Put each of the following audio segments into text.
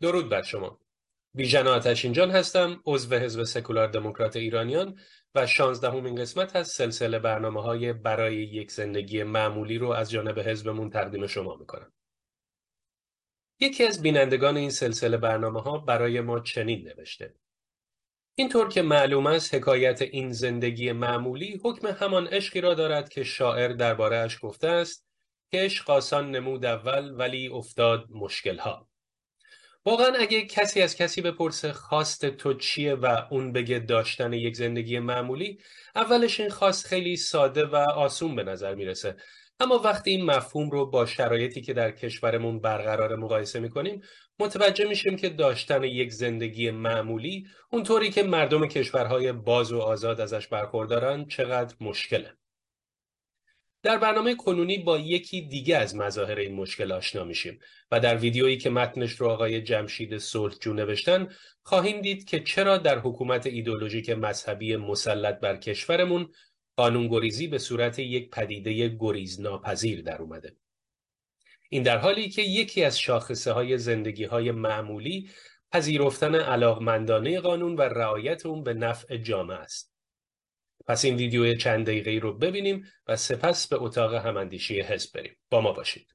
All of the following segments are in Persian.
درود بر شما. بیژن آتشین جان هستم عضو حزب سکولار دموکرات ایرانیان و شانزدهمین قسمت از سلسله برنامه های برای یک زندگی معمولی رو از جانب حزبمون تقدیم شما می‌کنم. یکی از بینندگان این سلسله برنامه ها برای ما چنین نوشته. اینطور که معلوم است حکایت این زندگی معمولی حکم همان عشقی را دارد که شاعر درباره اش گفته است که عشق آسان نمود اول ولی افتاد مشکلها. واقعا اگه کسی از کسی بپرسه خواست تو چیه و اون بگه داشتن یک زندگی معمولی اولش این خواست خیلی ساده و آسون به نظر می‌رسه. اما وقتی این مفهوم رو با شرایطی که در کشورمون برقرار مقایسه می‌کنیم متوجه میشیم که داشتن یک زندگی معمولی اونطوری که مردم کشورهای باز و آزاد ازش برخوردارن چقدر مشکله. در برنامه کنونی با یکی دیگه از مظاهر این مشکل آشنا میشیم و در ویدیویی که متنش رو آقای جمشید صلحجو نوشتن خواهیم دید که چرا در حکومت ایدولوژیک مذهبی مسلط بر کشورمون قانونگریزی به صورت یک پدیده گریز ناپذیر در اومده. این در حالی که یکی از شاخصه های زندگی های معمولی پذیرفتن علاقمندانه قانون و رعایت اون به نفع جامعه است. پس این ویدیو چند دقیقه رو ببینیم و سپس به اتاق هماندیشی حزب بریم. با ما باشید.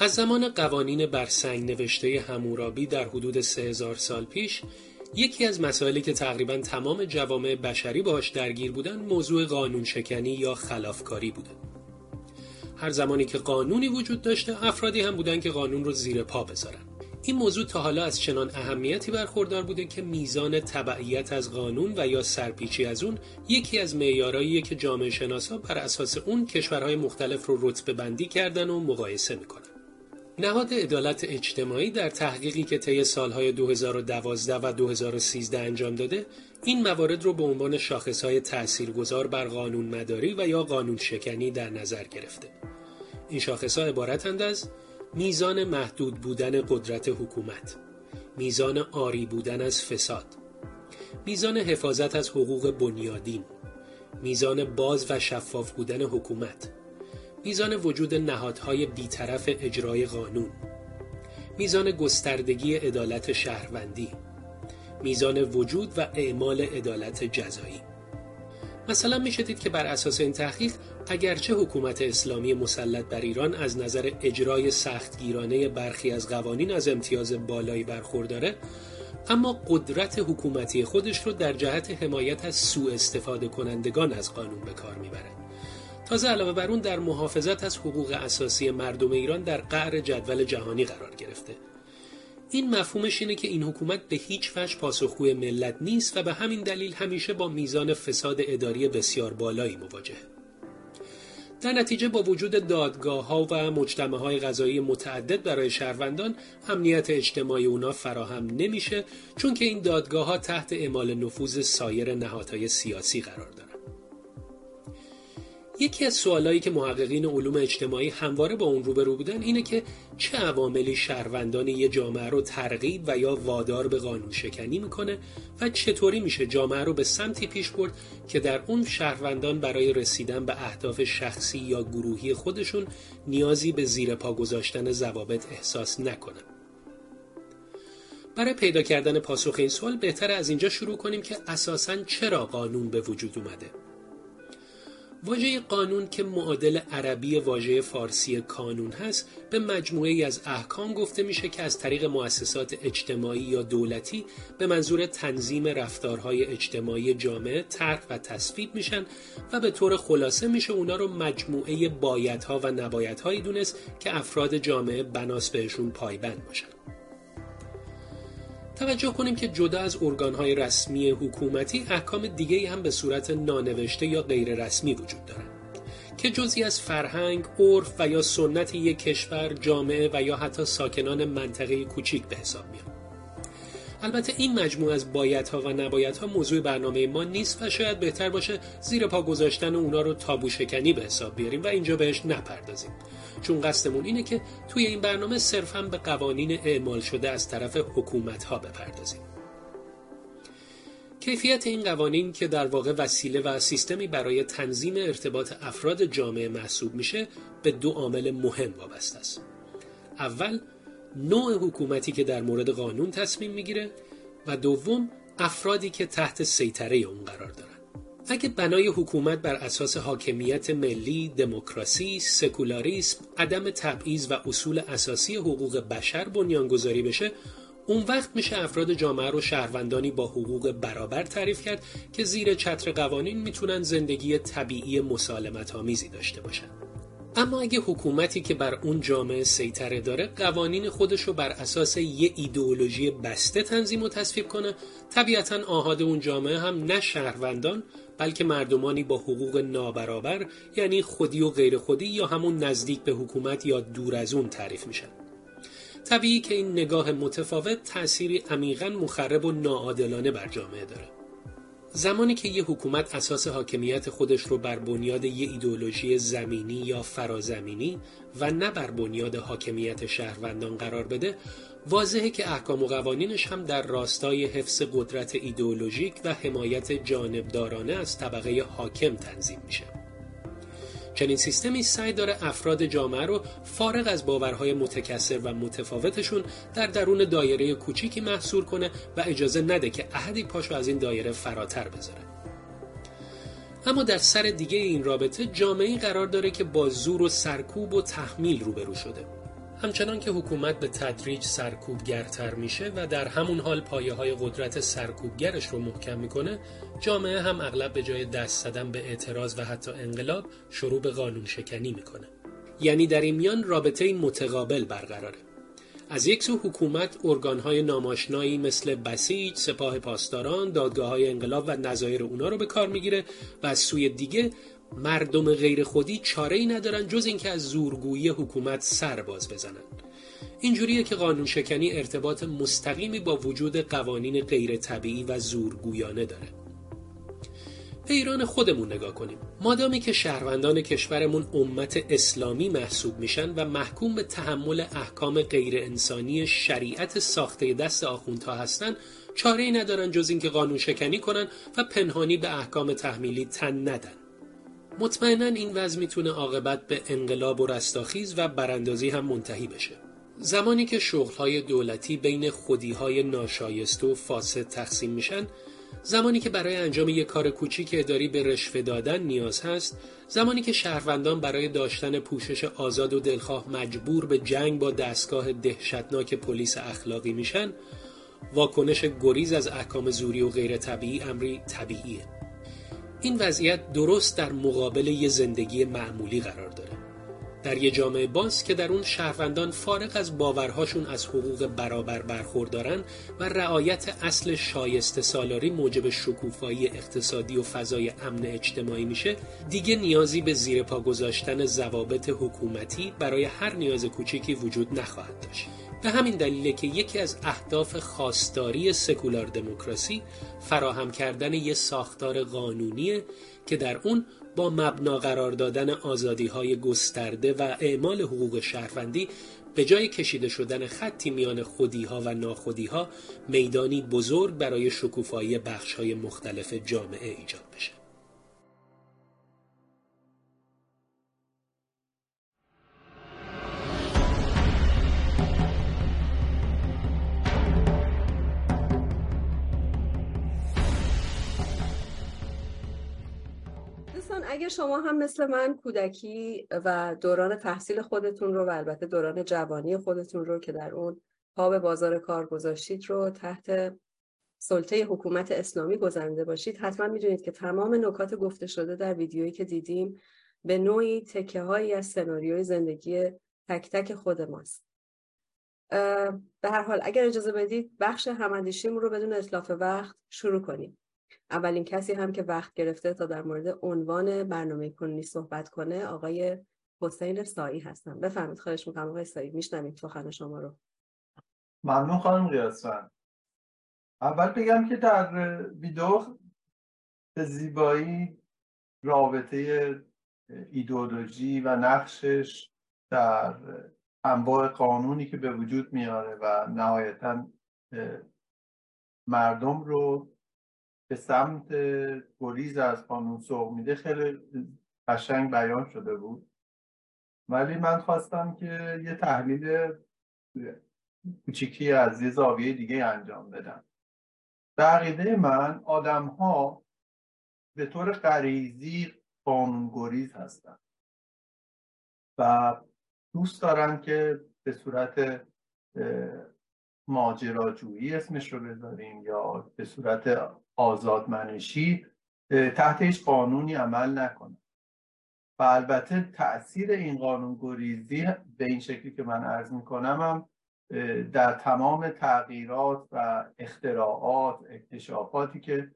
از زمان قوانین بر سنگ نوشته همورابی در حدود 3000 سال پیش یکی از مسائلی که تقریبا تمام جوامع بشری باهاش درگیر بودن موضوع قانون شکنی یا خلافکاری بوده. هر زمانی که قانونی وجود داشته افرادی هم بودن که قانون رو زیر پا بذارن. این موضوع تا حالا از چنان اهمیتی برخوردار بوده که میزان تبعیت از قانون و یا سرپیچی از اون یکی از معیارهاییه که جامعه شناسا بر اساس اون کشورهای مختلف رو رتبه بندی کردن و مقایسه می‌کنن. نهاد عدالت اجتماعی در تحقیقی که طی سالهای 2012 و 2013 انجام داده این موارد رو به عنوان شاخصهای تاثیرگذار بر قانون مداری و یا قانون شکنی در نظر گرفته. این شاخصها عبارتند از میزان محدود بودن قدرت حکومت میزان آری بودن از فساد میزان حفاظت از حقوق بنیادین میزان باز و شفاف بودن حکومت میزان وجود نهادهای بیطرف اجرای قانون. میزان گستردگی عدالت شهروندی. میزان وجود و اعمال عدالت جزایی. مثلا میشه دید که بر اساس این تحقیق اگرچه حکومت اسلامی مسلط بر ایران از نظر اجرای سختگیرانه برخی از قوانین از امتیاز بالایی برخورداره اما قدرت حکومتی خودش رو در جهت حمایت از سوء استفاده کنندگان از قانون به کار می‌بره. تازه علاوه بر اون در محافظت از حقوق اساسی مردم ایران در قعر جدول جهانی قرار گرفته این مفهومش اینه که این حکومت به هیچ وجه پاسخگوی ملت نیست و به همین دلیل همیشه با میزان فساد اداری بسیار بالایی مواجه. در نتیجه با وجود دادگاه ها و مجتمع های غذایی متعدد برای شهروندان امنیت اجتماعی اونا فراهم نمیشه چون که این دادگاه ها تحت اعمال نفوذ سایر نهادهای سیاسی قرار دارن. یکی از سوالایی که محققین علوم اجتماعی همواره با اون روبرو بودن اینه که چه عواملی شهروندان یه جامعه رو ترغیب و یا وادار به قانون شکنی می‌کنه و چطوری میشه جامعه رو به سمتی پیش برد که در اون شهروندان برای رسیدن به اهداف شخصی یا گروهی خودشون نیازی به زیر پا گذاشتن ضوابط احساس نکنن. برای پیدا کردن پاسخ این سوال بهتر از اینجا شروع کنیم که اساساً چرا قانون به وجود اومده. واژه قانون که معادل عربی واژه فارسی کانون هست به مجموعه از احکام گفته میشه که از طریق مؤسسات اجتماعی یا دولتی به منظور تنظیم رفتارهای اجتماعی جامعه طرح و تصویب میشن و به طور خلاصه میشه اونا رو مجموعه بایدها و نبایدهایی دونست که افراد جامعه بناس بهشون پایبند باشن. توجه کنیم که جدا از ارگانهای رسمی حکومتی احکام دیگه هم به صورت نانوشته یا غیر رسمی وجود دارند که جزی از فرهنگ، عرف و یا سنت یک کشور، جامعه و یا حتی ساکنان منطقه کوچیک به حساب میاد. البته این مجموعه از بایدها و نبایدها موضوع برنامه ما نیست و شاید بهتر باشه زیر پا گذاشتن اونا رو تابو شکنی به حساب بیاریم و اینجا بهش نپردازیم چون قصدمون اینه که توی این برنامه صرفا به قوانین اعمال شده از طرف حکومت ها بپردازیم کیفیت این قوانین که در واقع وسیله و سیستمی برای تنظیم ارتباط افراد جامعه محسوب میشه به دو عامل مهم وابسته است. اول نوع حکومتی که در مورد قانون تصمیم می‌گیره و دوم افرادی که تحت سیطره اون قرار دارن. اگه بنای حکومت بر اساس حاکمیت ملی، دموکراسی، سکولاریسم، عدم تبعیض و اصول اساسی حقوق بشر بنیانگذاری بشه، اون وقت میشه افراد جامعه رو شهروندانی با حقوق برابر تعریف کرد که زیر چتر قوانین می‌تونن زندگی طبیعی مسالمت آمیزی داشته باشن. اما اگه حکومتی که بر اون جامعه سیطره داره قوانین خودش رو بر اساس یه ایدئولوژی بسته تنظیم و تصویب کنه طبیعتا آهاد اون جامعه هم نه شهروندان بلکه مردمانی با حقوق نابرابر یعنی خودی و غیر خودی یا همون نزدیک به حکومت یا دور از اون تعریف میشن. طبیعی که این نگاه متفاوت تأثیری عمیقا مخرب و ناعادلانه بر جامعه داره. زمانی که یه حکومت اساس حاکمیت خودش رو بر بنیاد یه ایدولوژی زمینی یا فرازمینی و نه بر بنیاد حاکمیت شهروندان قرار بده واضحه که احکام و قوانینش هم در راستای حفظ قدرت ایدئولوژیک و حمایت جانبدارانه از طبقه حاکم تنظیم میشه. چنین سیستمی سعی داره افراد جامعه رو فارغ از باورهای متکثر و متفاوتشون در درون دایره کوچیکی محصور کنه و اجازه نده که احدی پاشو از این دایره فراتر بذاره. اما در سر دیگه این رابطه جامعه قرار داره که با زور و سرکوب و تحمیل روبرو شده همچنان که حکومت به تدریج سرکوبگرتر میشه و در همون حال پایه های قدرت سرکوبگرش رو محکم می‌کنه جامعه هم اغلب به جای دست زدن به اعتراض و حتی انقلاب شروع به قانون شکنی می‌کنه. یعنی در این میان رابطه متقابل برقراره. از یک سو حکومت ارگانهای ناماشنایی مثل بسیج، سپاه پاسداران، دادگاه های انقلاب و نظایر اونا رو به کار می‌گیره و از سوی دیگه مردم غیر خودی چاره ای ندارن جز اینکه از زورگویی حکومت سر باز بزنن. اینجوریه که قانون شکنی ارتباط مستقیمی با وجود قوانین غیر طبیعی و زورگویانه داره. به ایران خودمون نگاه کنیم. مادامی که شهروندان کشورمون امت اسلامی محسوب میشن و محکوم به تحمل احکام غیر انسانی شریعت ساخته دست آخوندها هستن چاره ای ندارن جز اینکه قانون شکنی کنن و پنهانی به احکام تحمیلی تن ندن. مطمئنا این وضع می‌تونه عاقبت به انقلاب و رستاخیز و براندازی هم منتهی بشه. زمانی که شغلهای دولتی بین خودیهای ناشایسته و فاسد تقسیم میشن زمانی که برای انجام یک کار کوچیک اداری به رشوه دادن نیاز هست زمانی که شهروندان برای داشتن پوشش آزاد و دلخواه مجبور به جنگ با دستگاه دهشتناک پلیس اخلاقی میشن واکنش گریز از احکام زوری و غیر طبیعی امری طبیعیه. این وضعیت درست در مقابل یه زندگی معمولی قرار داره. در یه جامعه باز که در اون شهروندان فارغ از باورهاشون از حقوق برابر برخوردارن و رعایت اصل شایسته سالاری موجب شکوفایی اقتصادی و فضای امن اجتماعی میشه دیگه نیازی به زیر پا گذاشتن ضوابط حکومتی برای هر نیاز کوچیکی وجود نخواهد داشت. به همین دلیله که یکی از اهداف خواستاری سکولار دموکراسی فراهم کردن یک ساختار قانونی که در اون با مبنا قرار دادن آزادی های گسترده و اعمال حقوق شهروندی به جای کشیده شدن خطی میان خودی ها و ناخودی ها میدانی بزرگ برای شکوفایی بخش های مختلف جامعه ایجاد بشه. اگر شما هم مثل من کودکی و دوران تحصیل خودتون رو و البته دوران جوانی خودتون رو که در اون پا به بازار کار گذاشتید رو تحت سلطه حکومت اسلامی گذرنده باشید حتما می‌دونید که تمام نکات گفته شده در ویدیویی که دیدیم به نوعی تکه هایی از سناریوی زندگی تک تک خود ماست. به هر حال اگر اجازه بدید بخش هماندیشیم رو بدون اطلاف وقت شروع کنیم. اولین کسی هم که وقت گرفته تا در مورد عنوان برنامه کنونی صحبت کنه آقای حسین سایی هستم. بفرمید خواهش می‌کنم. آقای سایی میشنوید سخن شما رو. ممنون خانم قیاسفند. اول بگم که در ویدیو به زیبایی رابطه ایدئولوژی و نقشش در انواع قانونی که به وجود میاره و نهایتا مردم رو به سمت گریز از قانون سوق میده خیلی قشنگ بیان شده بود. ولی من خواستم که یه تحلیل کوچیکی از یه زاویه دیگه انجام بدم. به عقیده من آدم ها به طور غریزی گریز هستن. و دوست دارن که به صورت ماجراجویی اسمش رو بذاریم یا به صورت آزادمنشی تحت هیچ قانونی عمل نکنه. و البته تاثیر این قانون گریزی به این شکلی که من عرض می‌کنم هم در تمام تغییرات و اختراعات اکتشافاتی که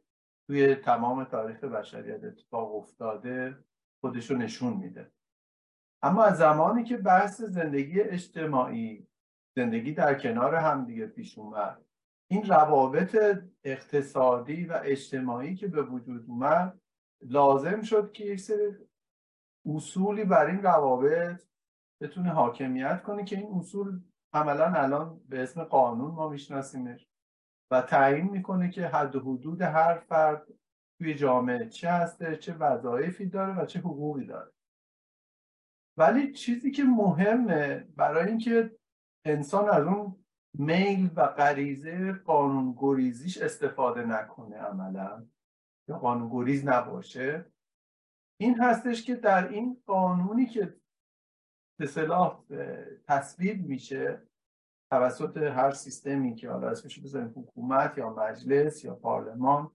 توی تمام تاریخ بشریت اتفاق افتاده خودشو نشون میده. اما از زمانی که بحث زندگی اجتماعی زندگی در کنار هم دیگه پیش اومد این روابط اقتصادی و اجتماعی که به وجود اومد لازم شد که یک سری اصولی بر این روابط بتونه حاکمیت کنه که این اصول عملا الان به اسم قانون ما میشناسیمش و تعیین می‌کنه که حد و حدود هر فرد توی جامعه چه هسته چه وظایفی داره و چه حقوقی داره. ولی چیزی که مهمه برای اینکه انسان از اون میل و غریزه قانون گریزیش استفاده نکنه عملا. یا قانون گریز نباشه. این هستش که در این قانونی که به صلاح تصویب میشه توسط هر سیستمی که حالا اسمش بذاریم حکومت یا مجلس یا پارلمان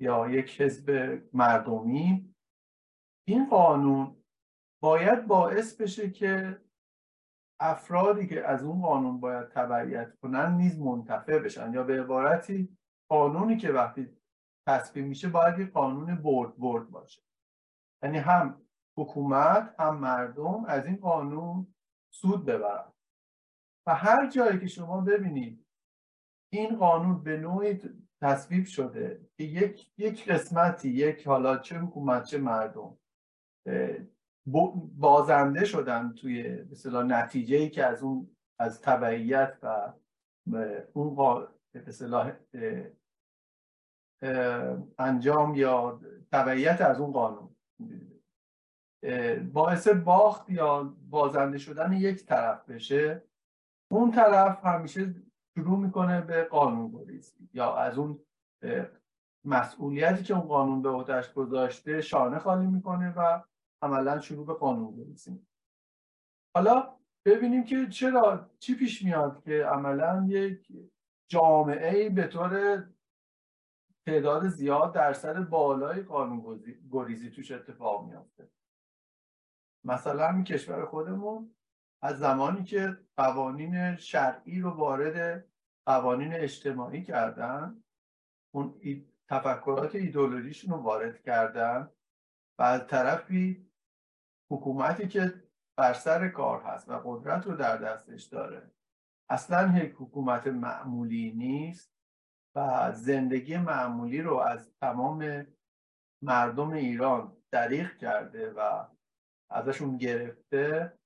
یا یک حزب مردمی این قانون باید باعث بشه که افرادی که از اون قانون باید تبعیت کنن نیز منتفع بشن یا به عبارتی قانونی که وقتی تصویب میشه باید یه قانون برد برد باشه. یعنی هم حکومت هم مردم از این قانون سود ببرن. و هر جایی که شما ببینید این قانون به نوعی تصویب شده که یک یک قسمتی یک حالا چه حکومت چه مردم بازنده شدن توی مثلا نتیجه ای که از اون از تبعیت و اون انجام یا تبعیت از اون قانون. باعث باخت یا بازنده شدن یک طرف بشه. اون طرف همیشه شروع می‌کنه به قانون گریزی یا از اون مسئولیتی که اون قانون به عهدهش گذاشته شانه خالی می‌کنه و عملا شروع به قانون بریزیم حالا ببینیم که چرا چی پیش میاد که عملا یک جامعه به طور تعداد زیاد درصد بالای قانون گریزی توش اتفاق میافته. مثلا این کشور خودمون از زمانی که قوانین شرعی رو وارد قوانین اجتماعی کردن اون تفکرات ایدولوژیشون رو وارد کردن و از طرفی حکومتی که بر سر کار هست و قدرت رو در دستش داره اصلا یک حکومت معمولی نیست و زندگی معمولی رو از تمام مردم ایران دریغ کرده و ازشون گرفته.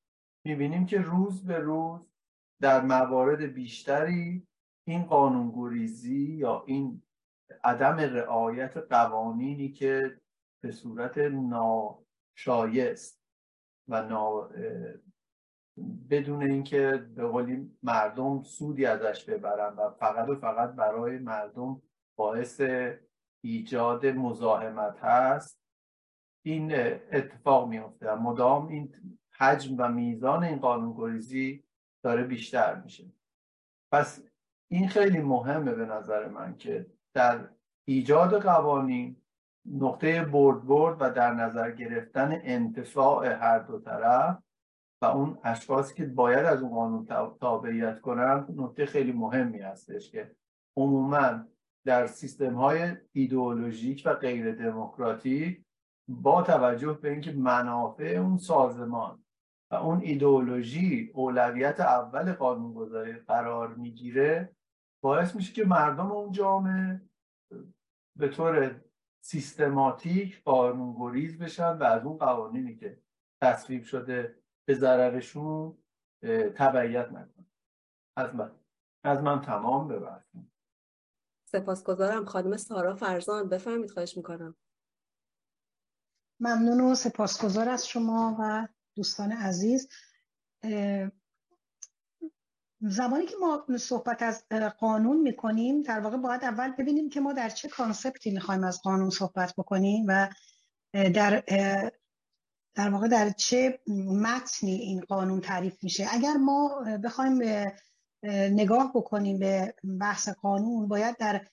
می‌بینیم که روز به روز در موارد بیشتری این قانونگریزی یا این عدم رعایت قوانینی که به صورت ناشایست و نا بدون اینکه به قولی مردم سودی ازش ببرن و فقط و فقط برای مردم باعث ایجاد مزاحمت هست این اتفاق میفته مدام این حجم و میزان این قانونگریزی داره بیشتر میشه. پس این خیلی مهمه به نظر من که در ایجاد قوانین نقطه برد برد و در نظر گرفتن انتفاع هر دو طرف و اون اشخاصی که باید از اون قانون تابعیت کنن نقطه خیلی مهمی هستش که عموما در سیستم های ایدئولوژیک و غیر دموکراتیک با توجه به اینکه منافع اون سازمان و اون ایدئولوژی اولویت اول قانونگذاری قرار می‌گیره باعث میشه که مردم اون جامعه به طور سیستماتیک قانونگریز بشن و از اون قوانینی که تصویب شده به ضررشون تبعیت نکنن. از من. از من تمام ببرسیم سپاسگزارم. خانم سارا فرزان بفرمید خواهش می‌کنم. ممنون و سپاسگزار از شما و دوستان عزیز. زمانی که ما صحبت از قانون می‌کنیم در واقع باید اول ببینیم که ما در چه کانسپتی می‌خوایم از قانون صحبت بکنیم و در در واقع در چه متنی این قانون تعریف میشه. اگر ما بخوایم نگاه بکنیم به بحث قانون باید در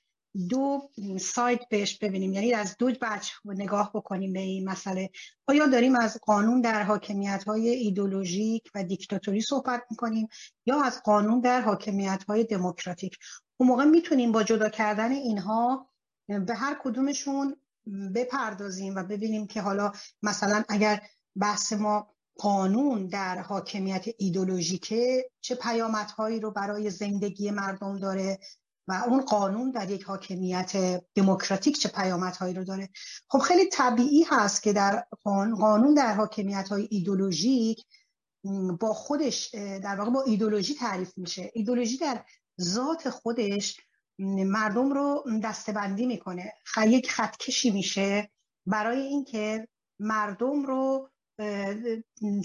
دو سایت بهش ببینیم. یعنی از دو بچ نگاه بکنیم به این مسئله. آیا داریم از قانون در حاکمیت های ایدولوژیک و دیکتاتوری صحبت می‌کنیم یا از قانون در حاکمیت های دموکراتیک؟ اون موقع می‌تونیم با جدا کردن اینها به هر کدومشون بپردازیم و ببینیم که حالا مثلا اگر بحث ما قانون در حاکمیت ایدولوژیکه چه پیامدهایی رو برای زندگی مردم داره؟ و اون قانون در یک حاکمیت دموکراتیک چه پیامدهایی رو داره. خب خیلی طبیعی هست که در قانون در حاکمیت های ایدولوژیک با خودش در واقع با ایدولوژی تعریف میشه. ایدولوژی در ذات خودش مردم رو دستبندی می‌کنه. یک خطکشی میشه برای اینکه مردم رو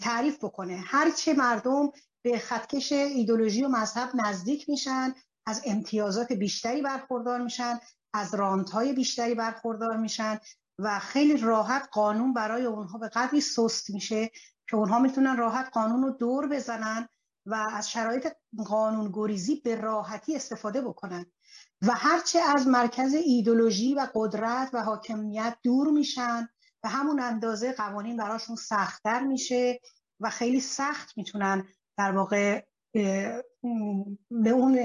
تعریف بکنه. هرچه مردم به خطکش ایدولوژی و مذهب نزدیک میشن از امتیازات بیشتری برخوردار میشن از رانتهای بیشتری برخوردار میشن و خیلی راحت قانون برای اونها به قدری سست میشه که اونها می‌تونن راحت قانون رو دور بزنن و از شرایط قانون گریزی به راحتی استفاده بکنن. و هرچه از مرکز ایدولوژی و قدرت و حاکمیت دور میشن به همون اندازه قوانین براشون سختتر میشه و خیلی سخت می‌تونن در واقع به اون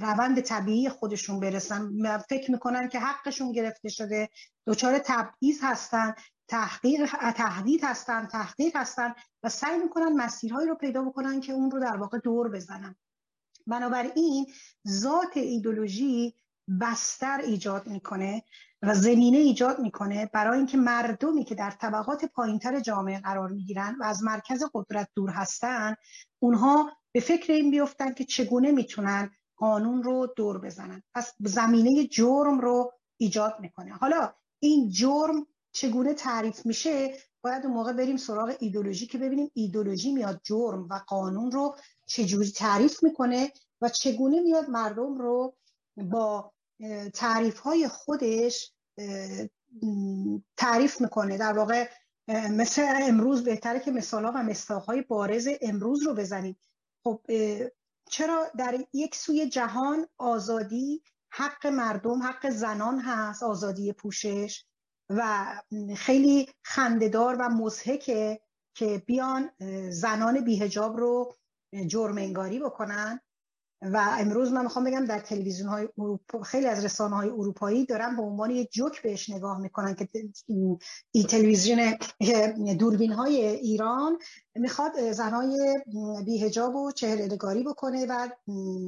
روند طبیعی خودشون برسن. فکر می‌کنن که حقشون گرفته شده. دچار تبعیض هستن تحقیق تهدید هستن تحقیق هستن و سعی می‌کنن مسیرهایی رو پیدا بکنن که اون رو در واقع دور بزنن. بنابراین ذات ایدولوژی بستر ایجاد می‌کنه و زمینه ایجاد می‌کنه برای اینکه مردمی که در طبقات پایینتر جامعه قرار می‌گیرن و از مرکز قدرت دور هستن اونها به فکر این بیفتن که چگونه می‌تونن قانون رو دور بزنن. پس زمینه جرم رو ایجاد می‌کنه. حالا این جرم چگونه تعریف میشه؟ باید اون موقع بریم سراغ ایدولوژی که ببینیم ایدولوژی میاد جرم و قانون رو چجوری تعریف می‌کنه و چگونه میاد مردم رو با تعریف های خودش تعریف می‌کنه. در واقع مثل امروز بهتره که مثال و مثال های بارز امروز رو بزنیم. خب چرا در یک سوی جهان آزادی حق مردم حق زنان هست آزادی پوشش و خیلی خندهدار و مزهکه که بیان زنان بیهجاب رو جرم انگاری بکنن؟ و امروز من می‌خوام بگم در تلویزیون های اروپا خیلی از رسانه های اروپایی دارن به عنوان یک جوک بهش نگاه می‌کنن که این تلویزیون دوربین های ایران می‌خواد زنهای بیهجاب و چهل ادگاری بکنه و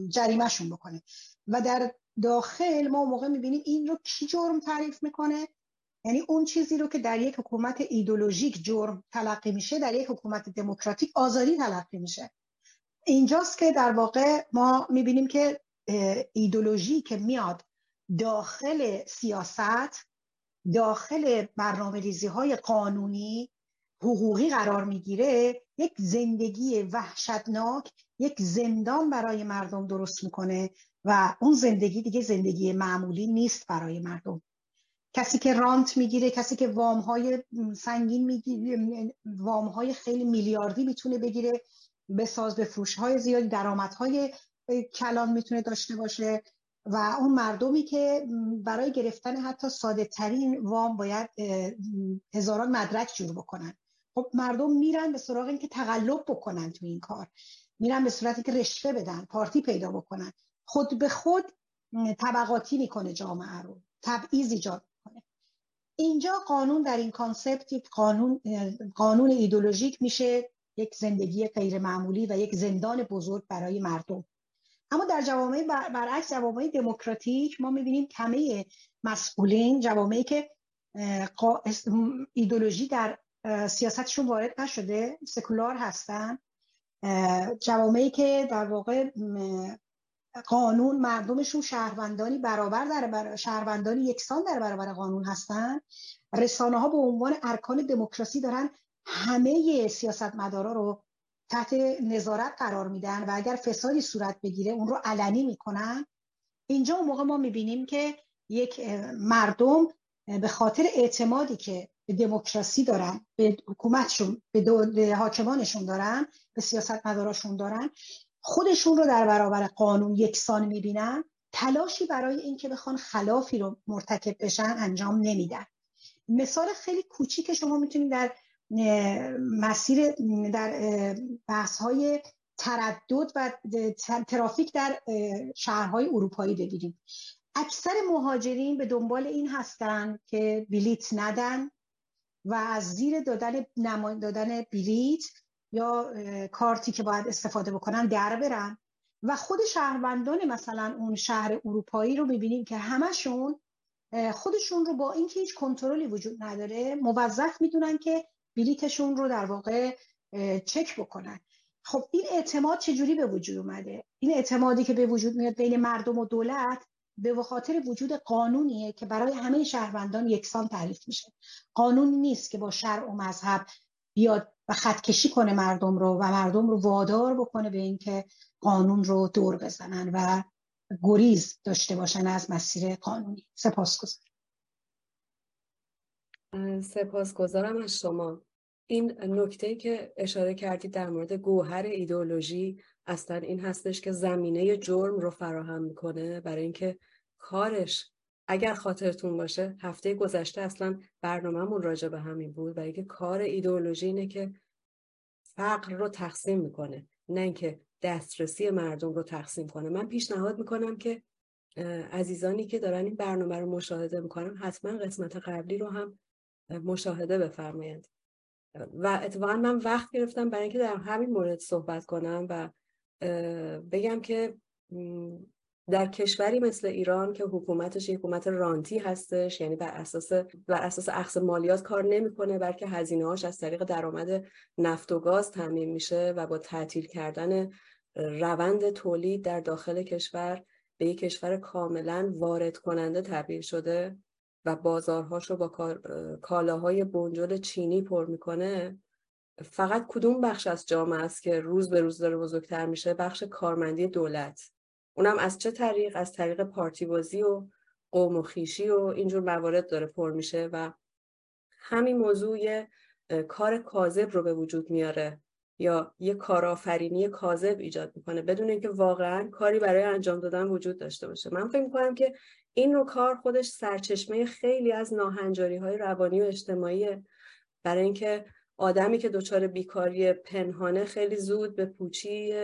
جریمهشون بکنه. و در داخل ما موقع می‌بینیم این رو کی جرم تعریف می‌کنه؟ یعنی اون چیزی رو که در یک حکومت ایدولوژیک جرم تلقی میشه در یک حکومت دموکراتیک آزادی تلقی میشه. اینجاست که در واقع ما می‌بینیم که ایدولوژی که میاد داخل سیاست داخل برنامه ریزی های قانونی حقوقی قرار می‌گیره یک زندگی وحشتناک یک زندان برای مردم درست می‌کنه و اون زندگی دیگه زندگی معمولی نیست برای مردم. کسی که رانت می‌گیره کسی که وام های سنگین می‌گیره وام های خیلی میلیاردی می‌تونه بگیره. به ساز به فروش های زیادی درآمدهای کلان می‌تونه داشته باشه و اون مردمی که برای گرفتن حتی ساده ترین وام باید هزاران مدرک جور بکنن. خب مردم میرن به سراغ اینکه تقلب بکنن تو این کار. میرن به صورتی که رشوه بدن پارتی پیدا بکنن. خود به خود طبقاتی می‌کنه جامعه رو. تبعیض ایجاد می‌کنه. اینجا قانون در این کانسپت قانون قانون ایدولوژیک میشه. یک زندگی غیر معمولی و یک زندان بزرگ برای مردم. اما در جوامع برعکس جوامع دموکراتیک ما می‌بینیم کمه مسئولین جوامعی که ایدولوژی در سیاستشون وارد نشده سکولار هستن جوامعی که در واقع قانون مردمشون شهروندانی برابر در بر... شهروندانی یکسان در برابر قانون هستن. رسانه ها به عنوان ارکان دموکراسی دارن همه سیاستمدارا رو تحت نظارت قرار میدن و اگر فسادی صورت بگیره اون رو علنی می‌کنن. اینجا اون موقع ما می‌بینیم که یک مردم به خاطر اعتمادی که به دموکراسی دارن به حکومتشون به, حاکمانشون دارن به سیاست مداراشون دارن خودشون رو در برابر قانون یکسان می‌بینن. تلاشی برای اینکه بخوان خلافی رو مرتکب بشن انجام نمیدن. مثال خیلی کوچیک شما می‌تونید در مسیر در بحث های تردد و ترافیک در شهرهای اروپایی بگیریم. اکثر مهاجرین به دنبال این هستن که بلیت ندن و از زیر دادن, دادن بلیت یا کارتی که باید استفاده بکنن در برن. و خود شهروندان مثلا اون شهر اروپایی رو ببینیم که همشون خودشون رو با اینکه هیچ کنترلی وجود نداره موظف می‌دونن که بلیتشون رو در واقع چک بکنن. خب این اعتماد چجوری به وجود اومده؟ این اعتمادی که به وجود میاد بین مردم و دولت به خاطر وجود قانونیه که برای همه شهروندان یکسان تعریف میشه. قانون نیست که با شرع و مذهب بیاد و خطکشی کنه مردم رو و مردم رو وادار بکنه به اینکه قانون رو دور بزنن و گریز داشته باشن از مسیر قانونی. سپاسگزارم. سپاسگزارم از شما. این نکته که اشاره کردید در مورد گوهر ایدئولوژی اصلا این هستش که زمینه جرم رو فراهم می‌کنه. برای اینکه کارش اگر خاطرتون باشه هفته گذشته اصلا برنامهمون راجع به همین بود. و اینکه کار ایدئولوژی اینه که فقر رو تقسیم می‌کنه نه اینکه دسترسی مردم رو تقسیم کنه. من پیشنهاد می‌کنم که عزیزانی که دارن این برنامه رو مشاهده می‌کنن حتما قسمت قبلی رو هم مشاهده بفرمایند و اتفاقا من وقت گرفتم برای اینکه در همین مورد صحبت کنم و بگم که در کشوری مثل ایران که حکومتش حکومت رانتی هستش یعنی بر اساس بر اساس اخذ مالیات کار نمی‌کنه بلکه هزینه هاش از طریق درآمد نفت و گاز تامین میشه و با تعطیل کردن روند تولید در داخل کشور به یک کشور کاملا وارد کننده تبدیل شده. و بازارهاش رو با کالاهای بنجل چینی پر می‌کنه. فقط کدوم بخش از جامعه است که روز به روز داره بزرگتر میشه؟ بخش کارمندی دولت. اونم از چه طریق؟ از طریق پارتی بازی و قوم و خیشی و اینجور موارد داره پر میشه و همین موضوع یه کار کاذب رو به وجود میاره یا یه کارآفرینی کاذب ایجاد می‌کنه. بدون اینکه واقعا کاری برای انجام دادن وجود داشته باشه. من فکر می‌کنم که این نوع کار خودش سرچشمه خیلی از ناهنجاری های روانی و اجتماعی برای اینکه آدمی که دچار بیکاری پنهانه خیلی زود به پوچی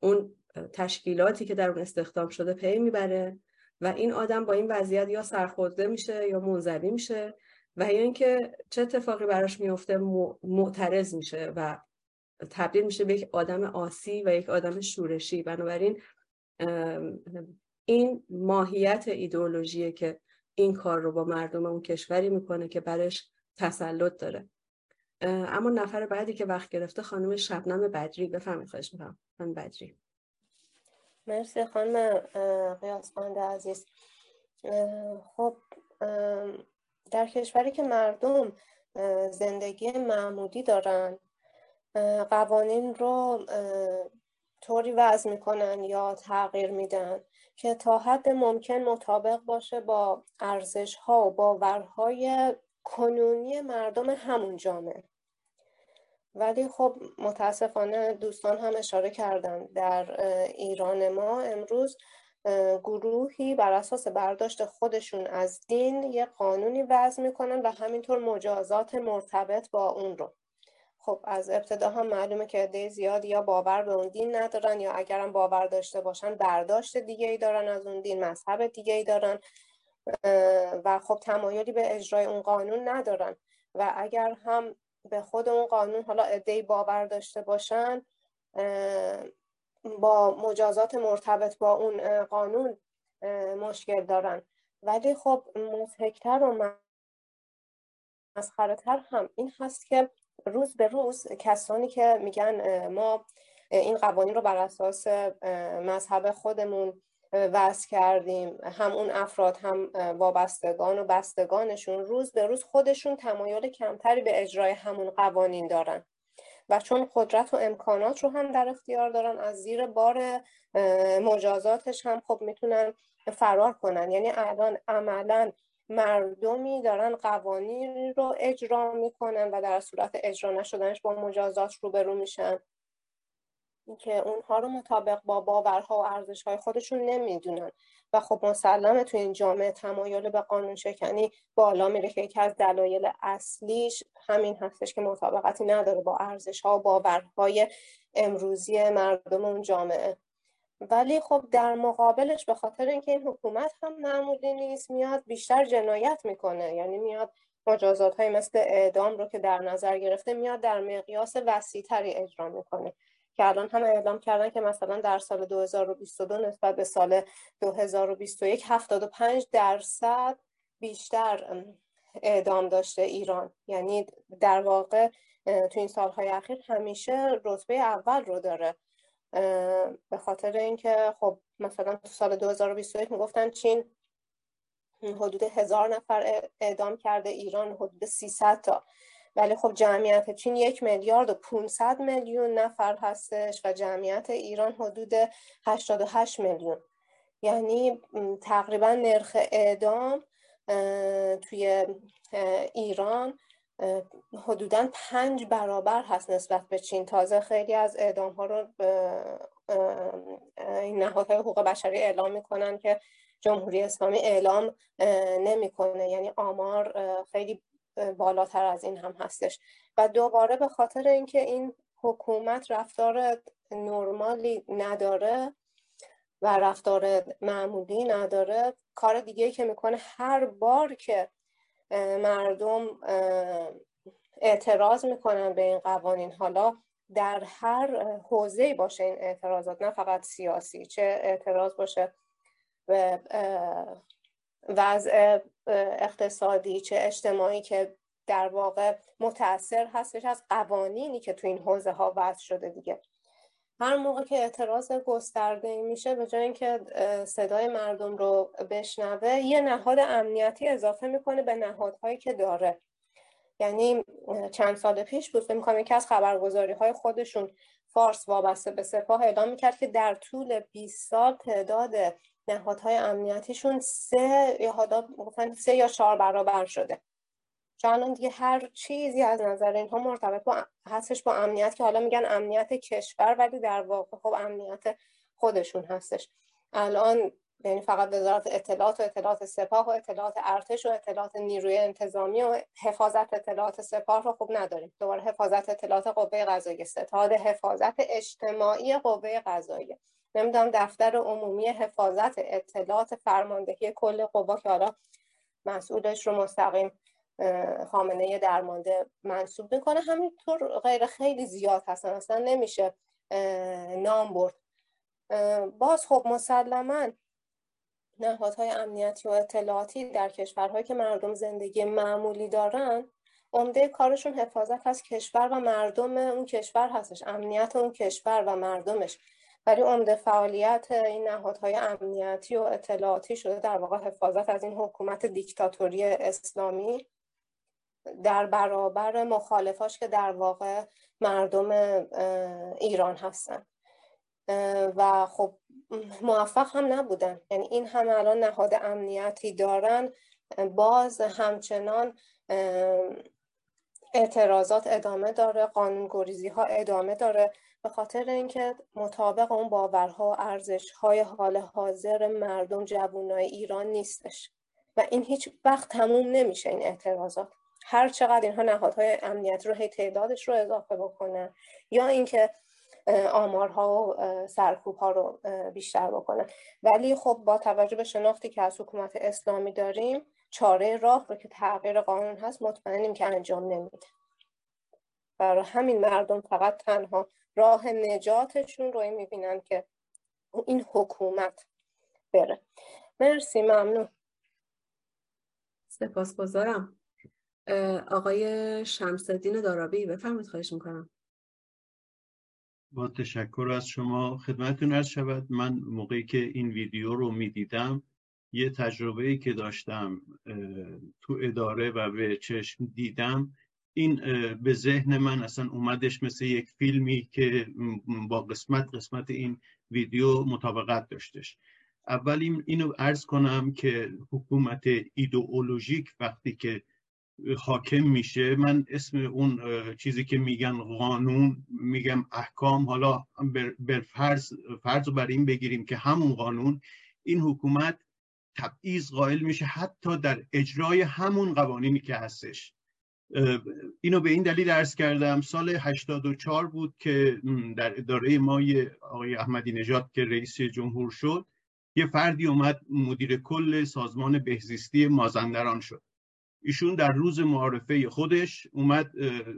اون تشکیلاتی که در اون استخدام شده پی می‌بره و این آدم با این وضعیت یا سرخورده میشه یا منزوی میشه و یا اینکه چه اتفاقی براش میفته معترض میشه و تبدیل میشه به یک آدم آسی و یک آدم شورشی. بنابراین این ماهیت ایدئولوژیه که این کار رو با مردم اون کشوری می‌کنه که برش تسلط داره. اما نفر بعدی که وقت گرفته خانم شبنم بدری. بفهمید خواهش می‌کنم. خانم بدری. مرسی خانم قیاسفند عزیز. خب در کشوری که مردم زندگی معمودی دارن قوانین رو طوری وضع می‌کنن یا تغییر میدن که تا حد ممکن مطابق باشه با ارزش ها و باورهای کنونی مردم همون جامعه. ولی خب متاسفانه دوستان هم اشاره کردن در ایران ما امروز گروهی بر اساس برداشت خودشون از دین یه قانونی وضع می‌کنن و همینطور مجازات مرتبط با اون رو. خب از ابتدا هم معلومه که عده زیاد یا باور به اون دین ندارن یا اگرم باور داشته باشن برداشت دیگه ای دارن از اون دین مذهب دیگه ای دارن و خب تمایلی به اجرای اون قانون ندارن. و اگر هم به خود اون قانون حالا عده باور داشته باشن با مجازات مرتبط با اون قانون مشکل دارن. ولی خب مضحکتر و مسخرتر هم این هست که روز به روز کسانی که میگن ما این قوانین رو بر اساس مذهب خودمون وضع کردیم. هم اون افراد هم وابستگان و بستگانشون روز به روز خودشون تمایل کمتری به اجرای همون قوانین دارن. و چون قدرت و امکانات رو هم در اختیار دارن از زیر بار مجازاتش هم خب می‌تونن فرار کنن. یعنی الان عملا مردمی دارن قوانین رو اجرا می‌کنن و در صورت اجرا نشدنش با مجازات روبرو میشن. که اونها رو مطابق با باورها و ارزشهای خودشون نمی‌دونن. و خب مسلمه تو این جامعه تمایل به قانون شکنی بالا میره که یکی از دلایل اصلیش همین هستش که مطابقتی نداره با ارزشها و باورهای امروزی مردم اون جامعه. ولی خب در مقابلش به خاطر اینکه این حکومت هم معمولی نیست میاد بیشتر جنایت می‌کنه. یعنی میاد مجازات های مثل اعدام رو که در نظر گرفته میاد در مقیاس وسیعتری اجرا می‌کنه. که الان هم اعلام کردن که مثلا در سال 2022 نسبت به سال 2021 75 درصد بیشتر اعدام داشته ایران. یعنی در واقع تو این سالهای اخیر همیشه رتبه اول رو داره. به خاطر اینکه خب مثلا تو سال 2021 می‌گفتن چین حدود هزار نفر اعدام کرده ایران حدود 300 تا. ولی خب جمعیت چین یک میلیارد و 500 میلیون نفر هستش و جمعیت ایران حدود 88 میلیون. یعنی تقریبا نرخ اعدام توی ایران حدودا پنج برابر هست نسبت به چین. تازه خیلی از اعدام ها رو این نهادهای حقوق بشری اعلام می‌کنن که جمهوری اسلامی اعلام نمی‌کنه. یعنی آمار خیلی بالاتر از این هم هستش. و دوباره به خاطر اینکه این حکومت رفتار نرمالی نداره و رفتار معمولی نداره کار دیگه که می‌کنه هر بار که مردم اعتراض می‌کنن به این قوانین. حالا در هر حوزه باشه این اعتراضات نه فقط سیاسی چه اعتراض باشه به وضع اقتصادی چه اجتماعی که در واقع متاثر هستش از قوانینی که تو این حوزه ها وضع شده دیگه. هر موقع که اعتراض گسترده میشه به جای اینکه صدای مردم رو بشنوه یه نهاد امنیتی اضافه می‌کنه به نهادهایی که داره. یعنی چند سال پیش بود فکر یکی از خبرگزاری های خودشون فارس وابسته به سپاه اعلام می‌کرد که در طول 20 سال تعداد نهادهای امنیتیشون سه یا سه یا چهار برابر شده. چون دیگه هر چیزی از نظر اینها مرتبط با هستش با امنیت که حالا میگن امنیت کشور ولی در واقع خب امنیت خودشون هستش. الان یعنی فقط وزارت اطلاعات و اطلاعات سپاه و اطلاعات ارتش و اطلاعات نیروی انتظامی و حفاظت اطلاعات سپاه رو خوب نداریم. دوباره حفاظت اطلاعات قوه قضاییه ستاد حفاظت اجتماعی قوه قضاییه. نمی‌دونم دفتر عمومی حفاظت اطلاعات فرماندهی کل قوا که حالا مسئولش رو مستقیم خامنه درمانده منصوب می‌کنه. همینطور غیر خیلی زیاد هستن اصلا نمیشه نام برد. باز خب مسلما نهادهای امنیتی و اطلاعاتی در کشورهایی که مردم زندگی معمولی دارن عمده کارشون حفاظت از کشور و مردم اون کشور هستش امنیت اون کشور و مردمش. ولی عمده فعالیت این نهادهای امنیتی و اطلاعاتی شده در واقع حفاظت از این حکومت دیکتاتوری اسلامی. در برابر مخالفاش که در واقع مردم ایران هستن. و خب موفق هم نبودن. یعنی این هم الان نهاد امنیتی دارن. باز همچنان اعتراضات ادامه داره قانون گریزی ها ادامه داره. به خاطر اینکه مطابق اون باورها و ارزش های حال حاضر مردم جوانای ایران نیستش. و این هیچ وقت تموم نمیشه این اعتراضات. هر چقدر اینها نهادهای امنیت رو هی تعدادش رو اضافه بکنن یا اینکه آمارها و سرکوب ها رو بیشتر بکنن. ولی خب با توجه به شناختی که از حکومت اسلامی داریم چاره راه رو که تغییر قانون هست مطمئنیم که انجام نمیده. برای همین مردم فقط تنها راه نجاتشون رو می‌بینن که این حکومت بره. مرسی ممنون. سپاسگزارم. آقای شمسدین دارابی بفرمایید خواهش می‌کنم. با تشکر از شما خدمتتون از شود. من موقعی که این ویدیو رو می‌دیدم یه تجربه که داشتم تو اداره و به چشم دیدم. این به ذهن من اصلا اومدش مثل یک فیلمی که با قسمت قسمت این ویدیو مطابقت داشتش. اول اینو ارز کنم که حکومت ایدئولوژیک وقتی که حاکم میشه. من اسم اون چیزی که میگن قانون میگم احکام حالا بر فرض فرض رو بر این بگیریم که همون قانون این حکومت تبعیض قائل میشه حتی در اجرای همون قوانینی که هستش. اینو به این دلیل ارز کردم. سال 84 بود که در اداره ما آقای احمدی نژاد که رئیس جمهور شد یه فردی اومد مدیر کل سازمان بهزیستی مازندران شد. ایشون در روز معارفه خودش اومد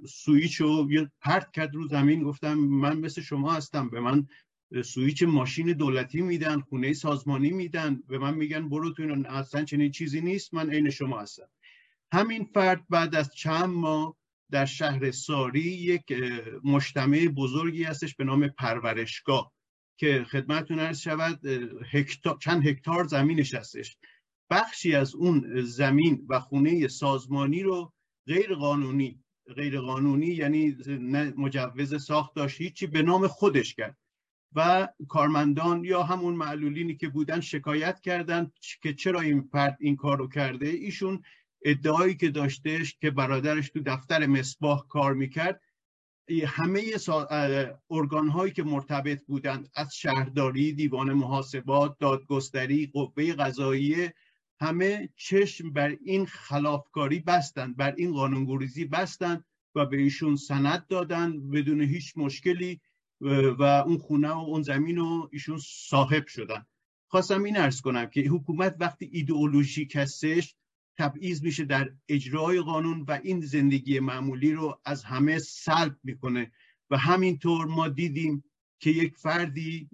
سویچ رو پرت کرد رو زمین گفتم من مثل شما هستم به من سویچ ماشین دولتی میدن خونه سازمانی میدن به من میگن برو تو اینو اصلا چنین چیزی نیست من عین شما هستم. همین فرد بعد از چند ماه در شهر ساری یک مجتمع بزرگی هستش به نام پرورشگاه که خدمتتون عرض شود هکتار، چند هکتار زمینش هستش. بخشی از اون زمین و خونه سازمانی رو غیر قانونی غیر قانونی یعنی مجوز ساخت داشت هیچی به نام خودش کرد. و کارمندان یا همون معلولینی که بودن شکایت کردند که چرا این فرد این کار رو کرده. ایشون ادعایی که داشتش که برادرش تو دفتر مصباح کار می‌کرد همه ارگان هایی که مرتبط بودند از شهرداری دیوان محاسبات دادگستری قوه قضاییه همه چشم بر این خلافکاری بستند بر این قانونگریزی بستند و به ایشون سند دادن بدون هیچ مشکلی و اون خونه و اون زمین رو ایشون صاحب شدن. خواستم این ارز کنم که حکومت وقتی ایدئولوژیک هستش تبعیض میشه در اجرای قانون و این زندگی معمولی رو از همه سلب می‌کنه. و همینطور ما دیدیم که یک فردی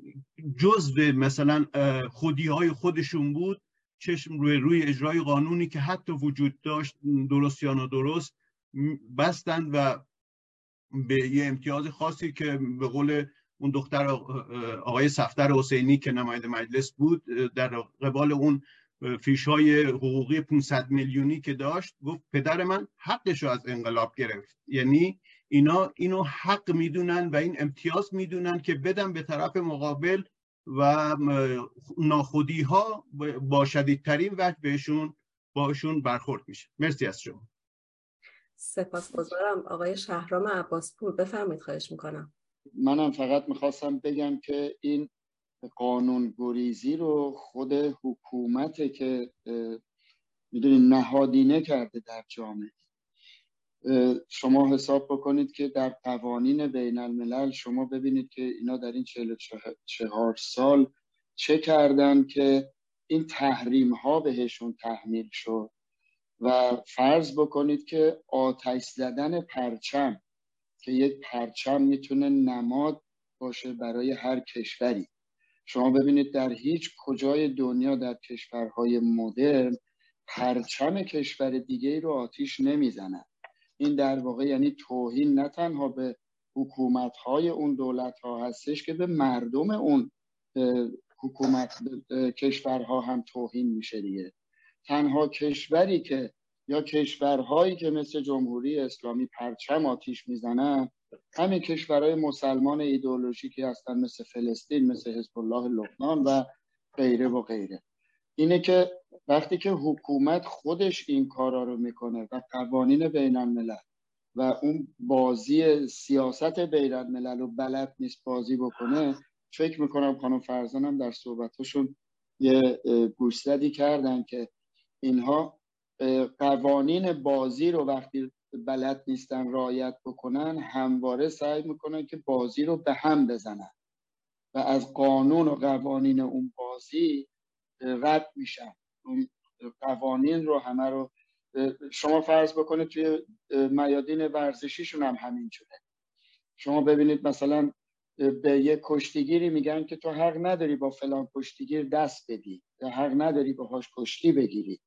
جزو مثلا خودی های خودشون بود چشم روی روی اجرای قانونی که حتی وجود داشت درست یا نادرست بستند و به یه امتیاز خاصی که به قول اون دختر آقای سفتر حسینی که نماینده مجلس بود در قبال اون فیش های حقوقی 500 میلیونی که داشت گفت پدر من حقش رو از انقلاب گرفت. یعنی اینا اینو حق می‌دونن و این امتیاز می‌دونن که بدن به طرف مقابل و ناخودی ها با شدیدترین وجه بهشون باشون برخورد میشه. مرسی از شما. سپاسگزارم آقای شهرام عباسپور. بفرمایید خواهش می‌کنم. منم فقط می‌خواستم بگم که این قانون گریزی رو خود حکومت که می‌دونید نهادینه کرده در جامعه. شما حساب بکنید که در قوانین بین الملل شما ببینید که اینا در این چهار سال چه کردن که این تحریم ها بهشون تحمیل شد. و فرض بکنید که آتش زدن پرچم که یک پرچم می‌تونه نماد باشه برای هر کشوری. شما ببینید در هیچ کجای دنیا در کشورهای مدرن پرچم کشور دیگه رو آتیش نمی‌زنن. این در واقع یعنی توهین نه تنها به حکومت های اون دولت ها هستش که به مردم اون حکومت کشورها هم توهین میشه دیگه. تنها کشوری که یا کشورهایی که مثل جمهوری اسلامی پرچم آتیش می‌زنن همین کشورهای مسلمان ایدئولوژیکی هستن مثل فلسطین مثل حزب الله لبنان و غیره و غیره. اینه که وقتی که حکومت خودش این کارا رو می‌کنه و قوانین بین الملل و اون بازی سیاست بین الملل رو بلد نیست بازی بکنه فکر می‌کنم خانم فرزانم در صحبتشون یه گوشزدی کردن که اینها قوانین بازی رو وقتی بلد نیستن رایت بکنن همواره سعی می‌کنن که بازی رو به هم بزنن. و از قانون و قوانین اون بازی رد میشن. اون قوانین رو همه رو شما فرض بکنید توی میادین ورزشیشون هم همین شده. شما ببینید مثلا به یک کشتیگیری میگن که تو حق نداری با فلان کشتیگیر دست بدی حق نداری باهاش کشتی بگیری.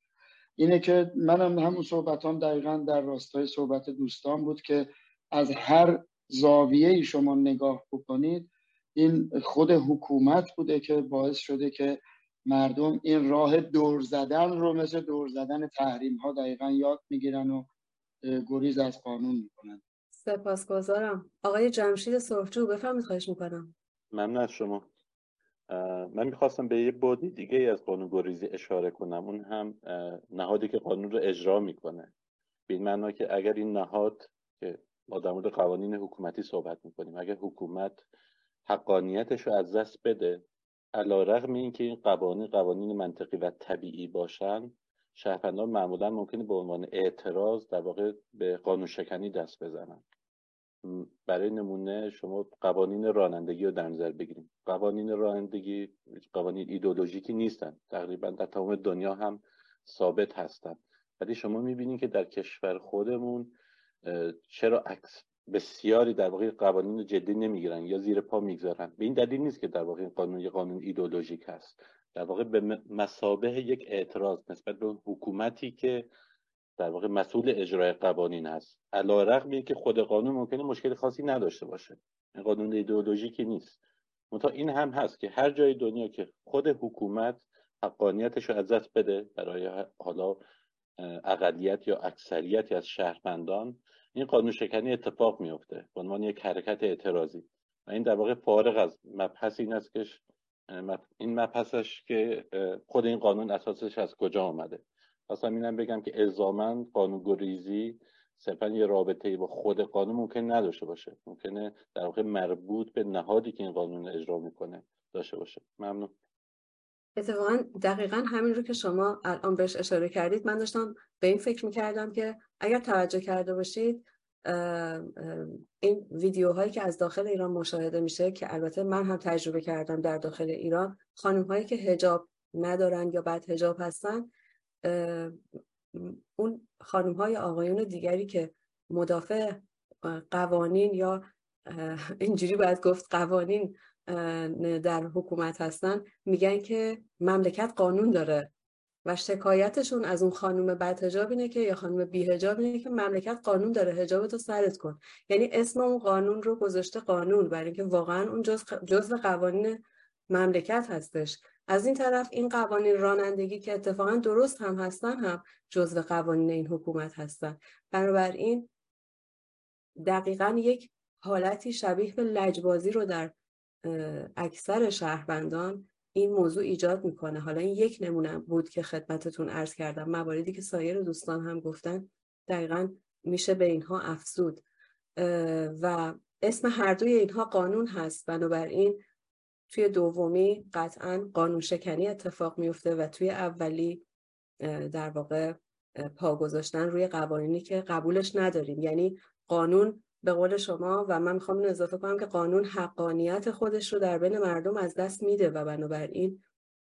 اینه که منم همون صحبت هم دقیقا در راستای صحبت دوستان بود که از هر زاویه ای شما نگاه بکنید این خود حکومت بوده که باعث شده که مردم این راه دور زدن رو مثل دور زدن تحریم ها دقیقا یاد می‌گیرن و گریز از قانون می‌کنن. سپاسگزارم. آقای جمشید سرخجو بفرمید خواهش می‌کنم. ممنون از شما. من می‌خواستم به یه بودی دیگه از قانون گریزی اشاره کنم. اون هم نهادی که قانون رو اجرا می‌کنه. به این معنا که اگر این نهاد که ما در مورد قوانین حکومتی صحبت می‌کنیم اگر حکومت حقانیتش رو از دست بده علا رغم این که این قوانین قوانین منطقی و طبیعی باشن شهروندان معمولا ممکنه به عنوان اعتراض در واقع به قانون شکنی دست بزنن. برای نمونه شما قوانین رانندگی رو در نظر بگیریم قوانین رانندگی قوانین ایدولوژیکی نیستن. تقریبا در تمام دنیا هم ثابت هستن. ولی شما می‌بینید که در کشور خودمون چرا عکس بسیاری در واقع قوانین جدی نمی‌گیرن یا زیر پا می‌گذارن. به این دلیل نیست که در واقع این قانون یه قانون ایدولوژیک هست. در واقع به مسابه یک اعتراض نسبت به حکومتی که در واقع مسئول اجرای قوانین هست. علا رقمی که خود قانون ممکنه مشکل خاصی نداشته باشه. این قانون ایدئولوژیکی نیست. منتها این هم هست که هر جای دنیا که خود حکومت حقانیتش رو از دست بده برای حالا اقلیت یا اکثریتی از شهروندان این قانون شکنی اتفاق میفته به عنوان یک حرکت اعتراضی. و این در واقع فارغ از مبحث این است که این مبحثش که خود این قانون اساسش از کجا آمده. خواستم اینم بگم که الزاما قانون گریزی صرفا یه رابطه با خود قانون ممکن نداشته باشه. ممکنه در واقع مربوط به نهادی که این قانون اجرا می‌کنه داشته باشه. ممنون. اتفاقا دقیقا همین رو که شما الان بهش اشاره کردید من داشتم به این فکر می‌کردم که اگر توجه کرده باشید این ویدیوهایی که از داخل ایران مشاهده میشه که البته من هم تجربه کردم در داخل ایران خانم هایی که هجاب ندارن یا بعد هجاب هستن اون خانم های آقایون دیگری که مدافع قوانین یا اینجوری باید گفت قوانین در حکومت هستن میگن که مملکت قانون داره و شکایتشون از اون خانم بدهجاب اینه که یا خانم بیهجاب اینه که مملکت قانون داره هجاب تو سرت کن. یعنی اسم اون قانون رو گذاشته قانون برای اینکه واقعا اون جز جزء قوانین مملکت هستش. از این طرف این قوانین رانندگی که اتفاقا درست هم هستن هم جزء قوانین این حکومت هستن. بنابراین دقیقا یک حالتی شبیه به لجبازی رو در اکثر شهروندان این موضوع ایجاد می‌کنه. حالا این یک نمونه بود که خدمتتون عرض کردم. مواردی که سایر دوستان هم گفتن دقیقا میشه به اینها افزود. و اسم هر دوی اینها قانون هست. بنابراین توی دومی قطعا قانون شکنی اتفاق میفته و توی اولی در واقع پا گذاشتن روی قوانینی که قبولش نداریم. یعنی قانون به قول شما و من می‌خوام اضافه کنم که قانون حقانیت خودش رو در بین مردم از دست میده و بنابراین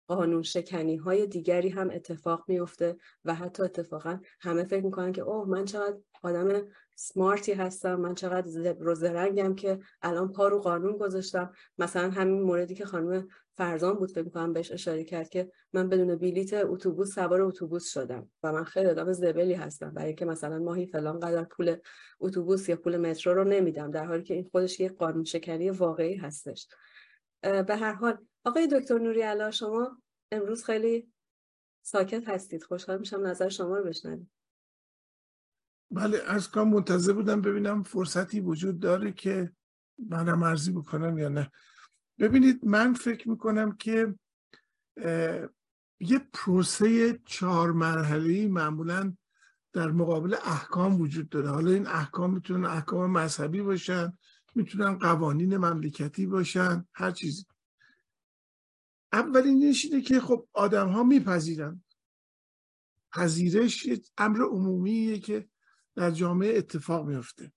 قانون شکنی های دیگری هم اتفاق میفته و حتی اتفاقا همه فکر می‌کنن که اوه من چقدر آدم سمارتی هستم. من چقدر زبر و زرنگم که الان پا رو قانون گذاشتم. مثلا همین موردی که خانم فرزان بود فکر می‌کنم بهش اشاره کرد که من بدون بلیت اتوبوس سوار اتوبوس شدم و من خیلی آدم زبلی هستم. برای اینکه مثلا ماهی فلان قدر پول اتوبوس یا پول مترو رو نمیدم در حالی که این خودش یک قانون شکنی واقعی هستش. به هر حال آقای دکتر نوری علا شما امروز خیلی ساکت هستید. خوشحال میشم نظر شما رو بشنوید. بله از کام منتظر بودم ببینم فرصتی وجود داره که منم ارزی بکنم یا نه. ببینید من فکر می‌کنم که یه پروسه چهار مرحله معمولا در مقابل احکام وجود داره. حالا این احکام می‌تونن احکام مذهبی باشن می‌تونن قوانین مملکتی باشن هر چیزی. اولین اینه که خب آدم ها میپذیرن. پذیرش امر عمومیه که در جامعه اتفاق میفته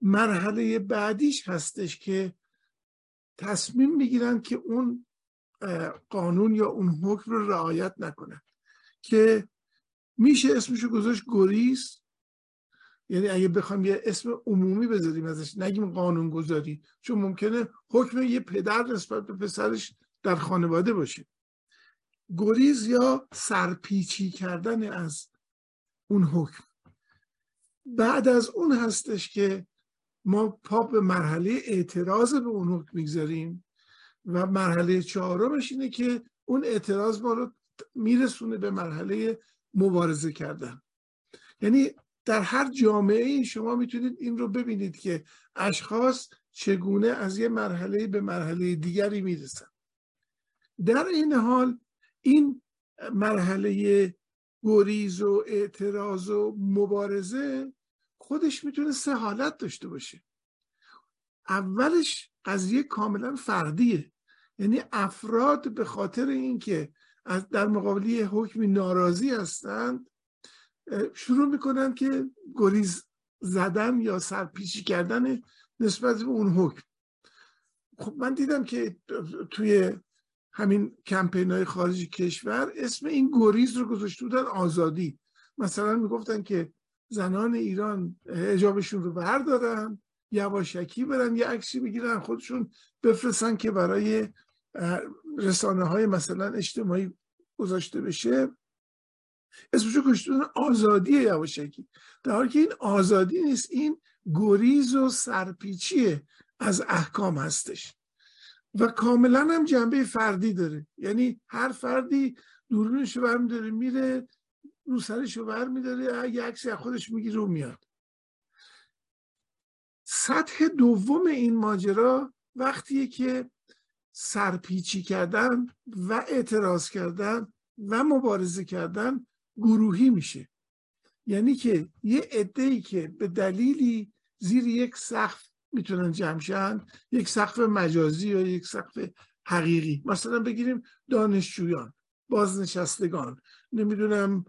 مرحله بعدیش هستش که تصمیم می‌گیرن که اون قانون یا اون حکم رو رعایت نکنن. که میشه اسمشو گذاشت گریز. یعنی اگه بخوام یه اسم عمومی بذاریم ازش نگیم قانون گذاری چون ممکنه حکم یه پدر نسبت به پسرش در خانواده باشه. گریز یا سرپیچی کردن از اون حکم. بعد از اون هستش که ما پا به مرحله اعتراض به اون حکم می‌گذاریم و مرحله چهارمش اینه که اون اعتراض ما رو میرسونه به مرحله مبارزه کردن. یعنی در هر جامعه شما می‌تونید این رو ببینید که اشخاص چگونه از یه مرحله به مرحله دیگری می‌رسن. در این حال این مرحله گریز و اعتراض و مبارزه خودش می‌تونه سه حالت داشته باشه. اولش قضیه کاملا فردیه. یعنی افراد به خاطر اینکه از در مقابلی حکمی ناراضی هستند شروع می‌کنن که گریز زدن یا سرپیچی کردن نسبت به اون حکم. خب من دیدم که توی همین کمپین های خارجی کشور اسم این گریز رو گذاشته بودن آزادی. مثلا می‌گفتن که زنان ایران اجابشون رو بردارن یواشکی برن یه عکسی بگیرن خودشون بفرستن که برای رسانه های مثلا اجتماعی گذاشته بشه. اسمشو کشتون آزادی یواشکی. در حالی که این آزادی نیست این گریز و سرپیچی از احکام هستش. و کاملا هم جنبه فردی داره. یعنی هر فردی دوربینش رو برمیداره میره رو سرش رو برمیداره یه عکسی از خودش می‌گیره و میاد. سطح دوم این ماجرا وقتیه که سرپیچی کردن و اعتراض کردن و مبارزه کردن گروهی میشه. یعنی که یه عده که به دلیلی زیر یک سقف می‌تونن جمع یک سقف مجازی یا یک سقف حقیقی. مثلا بگیریم دانشجویان بازنشستگان نمی‌دونم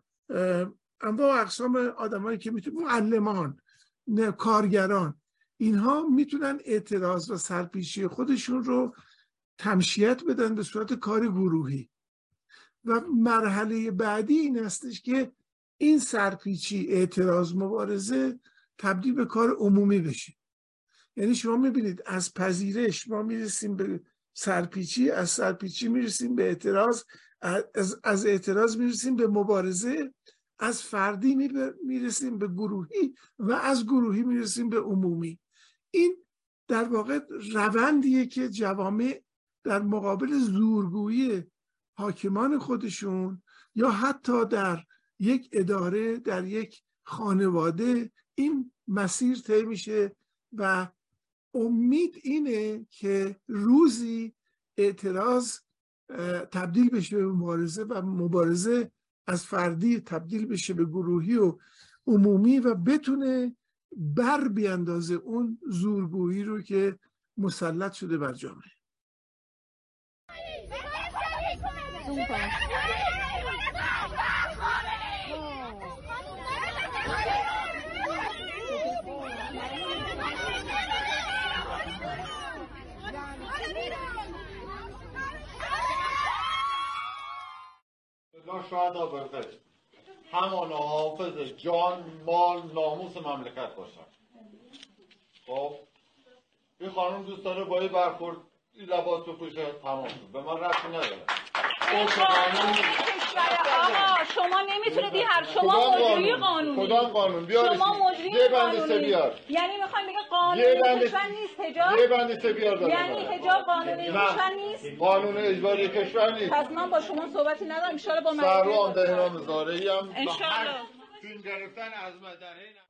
انواع اقسام آدمایی که می‌تونن معلمان کارگران. اینها می‌تونن اعتراض و سرپیچی خودشون رو تمشیت بدن به صورت کار گروهی. و مرحله بعدی این هستش که این سرپیچی اعتراض مبارزه تبدیل به کار عمومی بشه. یعنی شما می‌بینید از پذیرش ما می‌رسیم به سرپیچی از سرپیچی می‌رسیم به اعتراض از, از اعتراض می‌رسیم به مبارزه از فردی می‌رسیم به گروهی و از گروهی می‌رسیم به عمومی. این در واقع روندیه که جوامع در مقابل زورگویی حاکمان خودشون یا حتی در یک اداره در یک خانواده این مسیر طی میشه و امید اینه که روزی اعتراض تبدیل بشه به مبارزه و مبارزه از فردی تبدیل بشه به گروهی و عمومی و بتونه بر بیاندازه اون زورگویی رو که مسلط شده بر جامعه. شهدا برقش همانا حافظ جان مال ناموس مملکت باشن خب این خانم دوست داره با این برخورد لباس بپوشه تمام شد. به من ربطی نداره. آقا شما نمی‌تونید این حرف شما مجری قانونی. کدام قانون؟ بیار شما مجری یه بند سه قانونی. بیار. یعنی می‌خوایم بگه قانون کشور نیست حجاب؟ یه بند سه بیار یعنی حجاب قانونی. کشور نیست؟ قانون اجباری کشور نیست. پس من با شما صحبتی ندارم ان با مجلس آن دهنام زاره هم انشالله فیلم گرفتن از مدنه